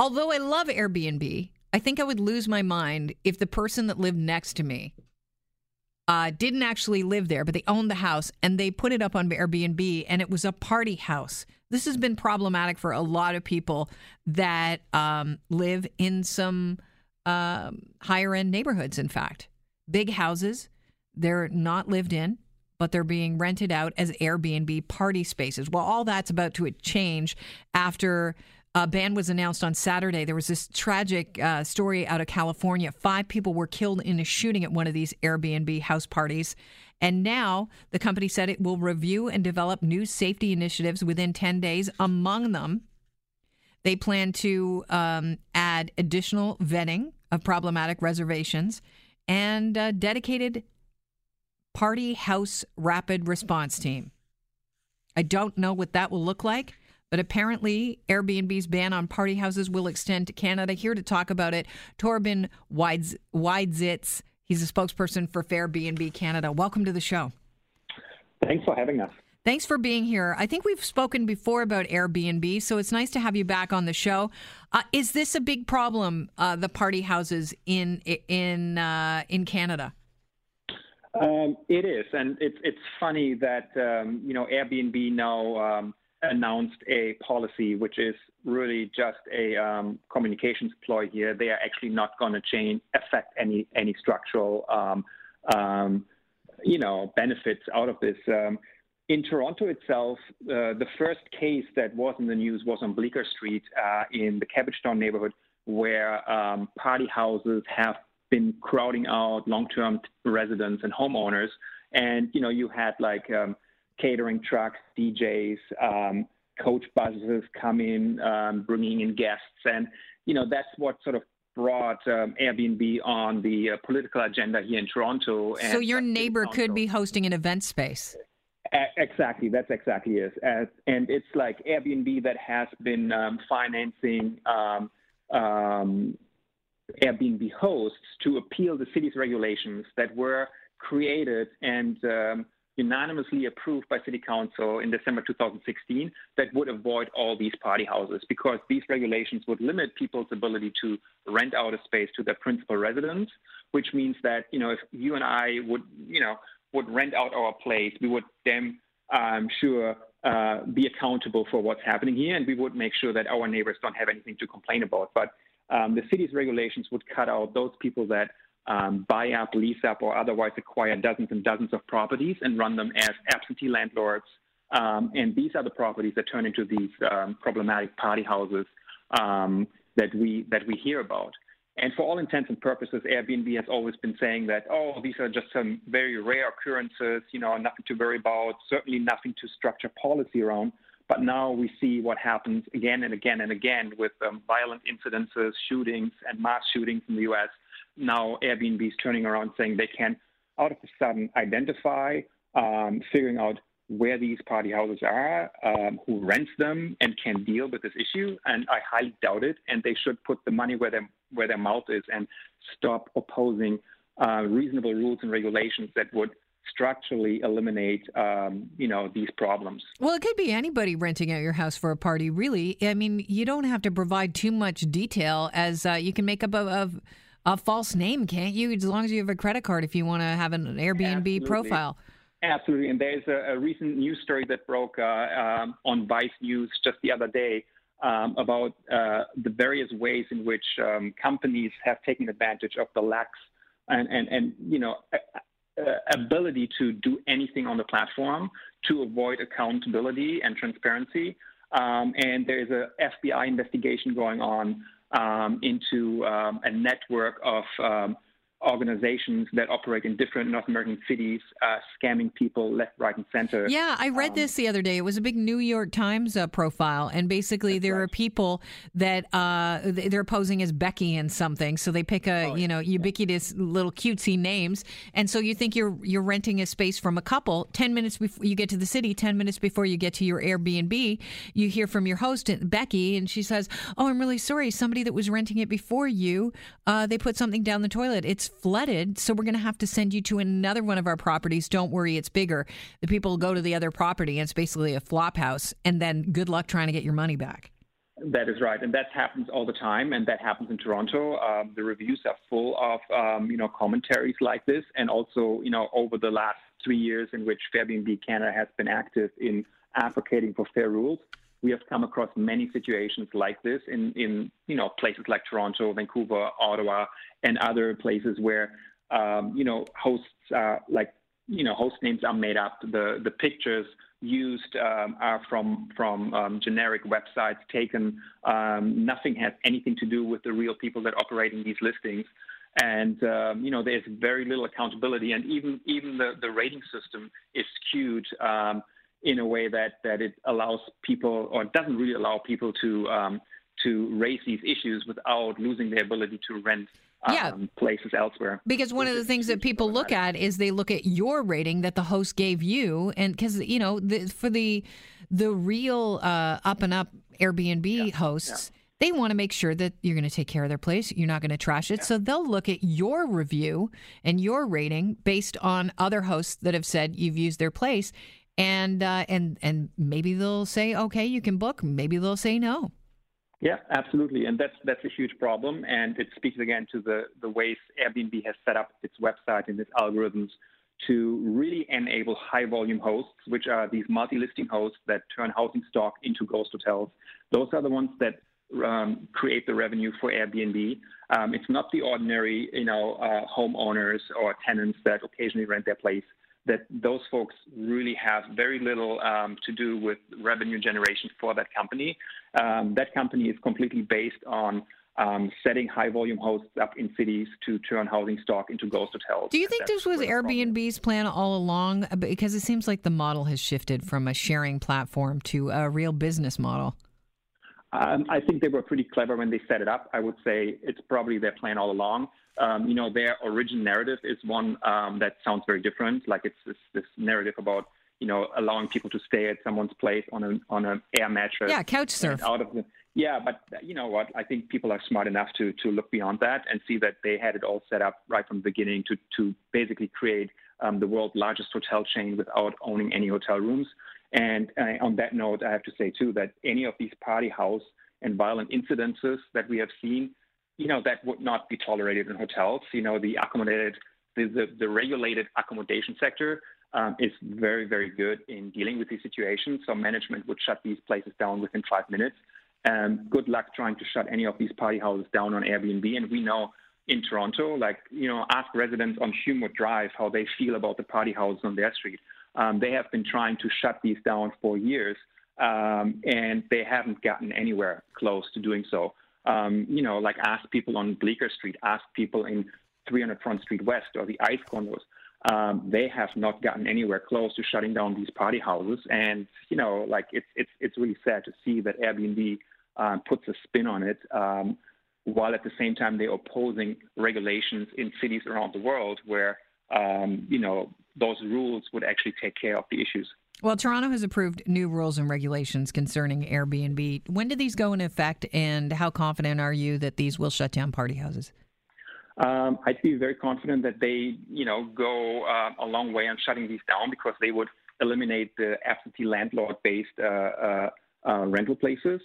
Although I love Airbnb, I think I would lose my mind if the person that lived next to me uh, didn't actually live there, but they owned the house and they put it up on Airbnb and it was a party house. This has been problematic for a lot of people that um, live in some um, higher end neighborhoods, in fact. Big houses, they're not lived in, but they're being rented out as Airbnb party spaces. Well, all that's about to change after a ban was announced on Saturday. There was this tragic uh, story out of California. Five people were killed in a shooting at one of these Airbnb house parties. And now the company said it will review and develop new safety initiatives within 10 days. Among them, they plan to um, add additional vetting of problematic reservations and a dedicated party house rapid response team. I don't know what that will look like. But apparently, Airbnb's ban on party houses will extend to Canada. Here to talk about it, Thorben Wieditz. He's a spokesperson for Fairbnb Canada. Welcome to the show. Thanks for having us. Thanks for being here. I think we've spoken before about Airbnb, so it's nice to have you back on the show. Uh, is this a big problem? Uh, the party houses in in uh, in Canada. Um, it is, and it's it's funny that um, you know Airbnb now um, announced a policy which is really just a um, communications ploy here. They are actually not going to change affect any any structural um, um, you know benefits out of this. Um, in Toronto itself, uh, the first case that was in the news was on Bleecker Street uh, in the Cabbagetown neighborhood, where um, party houses have been crowding out long-term residents and homeowners. And you know, you had like catering trucks, DJs, um, coach buses come in, um, bringing in guests, and you know that's what sort of brought um, Airbnb on the uh, political agenda here in Toronto. so your neighbor could be hosting an event space. Exactly, that's exactly it. and it's like Airbnb that has been um, financing um, um, Airbnb hosts to appeal the city's regulations that were created and um, unanimously approved by City Council in December 2016 that would avoid all these party houses because these regulations would limit people's ability to rent out a space to their principal residence, which means that, you know, if you and I would, you know, would rent out our place, we would then, um, sure, uh, be accountable for what's happening here, and we would make sure that our neighbors don't have anything to complain about. But um, the city's regulations would cut out those people that um, buy up, lease up, or otherwise acquire dozens and dozens of properties and run them as absentee landlords. Um, and these are the properties that turn into these um, problematic party houses um, that we that we hear about. And for all intents and purposes, Airbnb has always been saying that, oh, these are just some very rare occurrences, you know, nothing to worry about, certainly nothing to structure policy around. But now we see what happens again and again and again with um, violent incidences, shootings, and mass shootings in the U.S now Airbnb is turning around saying they can, out of a sudden, identify, um, figuring out where these party houses are, um, who rents them, and can deal with this issue. And I highly doubt it. And they should put the money where their where their mouth is and stop opposing uh, reasonable rules and regulations that would structurally eliminate, um, you know, these problems. Well, it could be anybody renting out your house for a party. Really, I mean, you don't have to provide too much detail, as uh, you can make up of a false name, can't you? As long as you have a credit card, if you want to have an Airbnb Absolutely. profile. Absolutely, and there's a, a, recent news story that broke uh, um, on Vice News just the other day um, about uh, the various ways in which um, companies have taken advantage of the lax and, and, and you know ability to do anything on the platform to avoid accountability and transparency. Um, and there is a FBI investigation going on um, into um, a network of um, organizations that operate in different North American cities, uh, scamming people left, right, and center. Yeah, I read um, this the other day. It was a big New York Times uh, profile, and basically there right. are people that uh, they're posing as Becky and something, so they pick a oh, you know ubiquitous yeah. little cutesy names, and so you think you're you're renting a space from a couple. Ten minutes before you get to the city, ten minutes before you get to your Airbnb, you hear from your host Becky, and she says, "Oh, I'm really sorry. Somebody that was renting it before you, uh, they put something down the toilet. It's flooded, so we're going to have to send you to another one of our properties. Don't worry, it's bigger. The people go to the other property, and it's basically a flop house, and then good luck trying to get your money back. That is right, and that happens all the time, and that happens in Toronto. Um, the reviews are full of um, you know commentaries like this, and also you know over the last three years in which Fairbnb Canada has been active in advocating for fair rules, we have come across many situations like this in in you know places like Toronto, Vancouver, Ottawa, and other places where um, you know hosts like you know host names are made up, the the pictures used um, are from from um, generic websites taken. Um, nothing has anything to do with the real people that operate in these listings, and um, you know there's very little accountability, and even even the the rating system is skewed. In a way that, that it allows people or doesn't really allow people to um, to raise these issues without losing their ability to rent um, Yeah. places elsewhere. Because one of the things that people look at is they look at your rating that the host gave you, and because you know the, for the the real uh, up and up Airbnb hosts, they want to make sure that you're going to take care of their place. You're not going to trash it, so they'll look at your review and your rating based on other hosts that have said you've used their place, and uh, and and maybe they'll say okay, you can book. Maybe they'll say no. Yeah, absolutely, and that's that's a huge problem, and it speaks again to the the ways Airbnb has set up its website and its algorithms to really enable high volume hosts, which are these multi-listing hosts that turn housing stock into ghost hotels. Those are the ones that um, create the revenue for Airbnb. Um, it's not the ordinary, you know, uh, homeowners or tenants that occasionally rent their place. That those folks really have very little um, to do with revenue generation for that company. Um, that company is completely based on um, setting high volume hosts up in cities to turn housing stock into ghost hotels. Do you think this was where the problem Airbnb's plan all along? Uh, Because it seems like the model has shifted from a sharing platform to a real business model. Um, I think they were pretty clever when they set it up. I would say it's probably their plan all along. Um, you know, their origin narrative is one um, that sounds very different. Like it's this, this narrative about you know allowing people to stay at someone's place on a on an air mattress. Yeah, couch surf. Out of the yeah, but you know what? I think people are smart enough to to look beyond that and see that they had it all set up right from the beginning to to basically create um, the world's largest hotel chain without owning any hotel rooms. And uh, on that note, I have to say too that any of these party house and violent incidences that we have seen, you know, that would not be tolerated in hotels. You know, the accommodated, the, the, the regulated accommodation sector um, is very, very good in dealing with these situations. So management would shut these places down within five minutes. Um, good luck trying to shut any of these party houses down on Airbnb. And we know in Toronto, like, you know, ask residents on Humewood Drive how they feel about the party houses on their street. Um, they have been trying to shut these down for years, um, and they haven't gotten anywhere close to doing so. Um, you know, like ask people on Bleecker Street, ask people in 300 Front Street West or the ICE condos. Um, they have not gotten anywhere close to shutting down these party houses, and you know, like it's it's it's really sad to see that Airbnb uh, puts a spin on it, um, while at the same time they're opposing regulations in cities around the world where um, you know those rules would actually take care of the issues. Well, Toronto has approved new rules and regulations concerning Airbnb. When do these go into effect, and how confident are you that these will shut down party houses? Um, I'd be very confident that they, you know, go uh, a long way on shutting these down because they would eliminate the absentee landlord-based uh, uh, uh, rental places,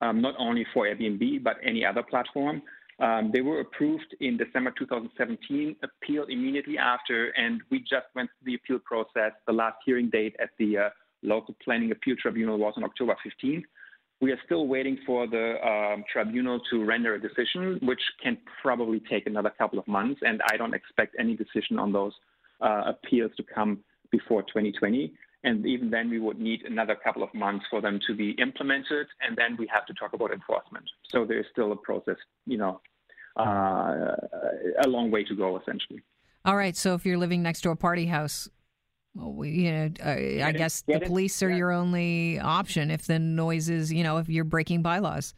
um, not only for Airbnb but any other platform. Um, they were approved in December 2017, appealed immediately after, and we just went through the appeal process. The last hearing date at the uh, local planning appeal tribunal was on October 15th. We are still waiting for the um, tribunal to render a decision, which can probably take another couple of months. And I don't expect any decision on those uh, appeals to come before 2020. And even then, we would need another couple of months for them to be implemented. And then we have to talk about enforcement. So there is still a process, you know, uh, a long way to go, essentially. All right. So if you're living next to a party house, well, we, you know, uh, I it, guess the get it, police are yeah. your only option if the noise is, you know, if you're breaking bylaws.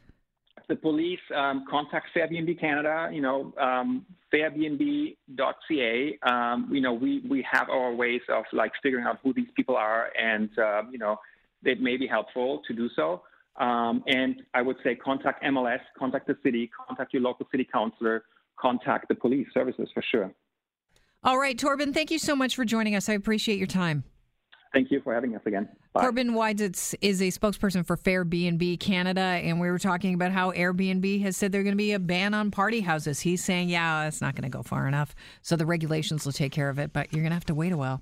The police um, contact Fairbnb Canada, you know, um, fairbnb.ca. Um, you know, we, we have our ways of like figuring out who these people are, and uh, you know, it may be helpful to do so. Um, and I would say contact MLS, contact the city, contact your local city councilor, contact the police services for sure. All right, Thorben, thank you so much for joining us. I appreciate your time. Thank you for having us again. Bye. Corbin is a spokesperson for Fairbnb Canada, and we were talking about how Airbnb has said they're going to be a ban on party houses. He's saying, yeah, it's not going to go far enough. So the regulations will take care of it, but you're going to have to wait a while.